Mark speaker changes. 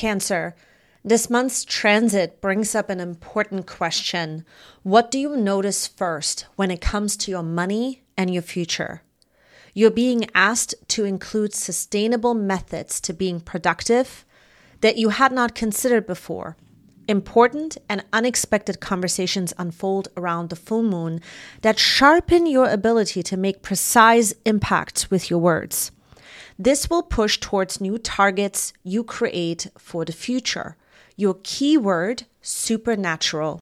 Speaker 1: Cancer, this month's transit brings up an important question. What do you notice first when it comes to your money and your future? You're being asked to include sustainable methods to being productive that you had not considered before. Important and unexpected conversations unfold around the full moon that sharpen your ability to make precise impacts with your words. This will push towards new targets you create for the future. Your keyword, supernatural.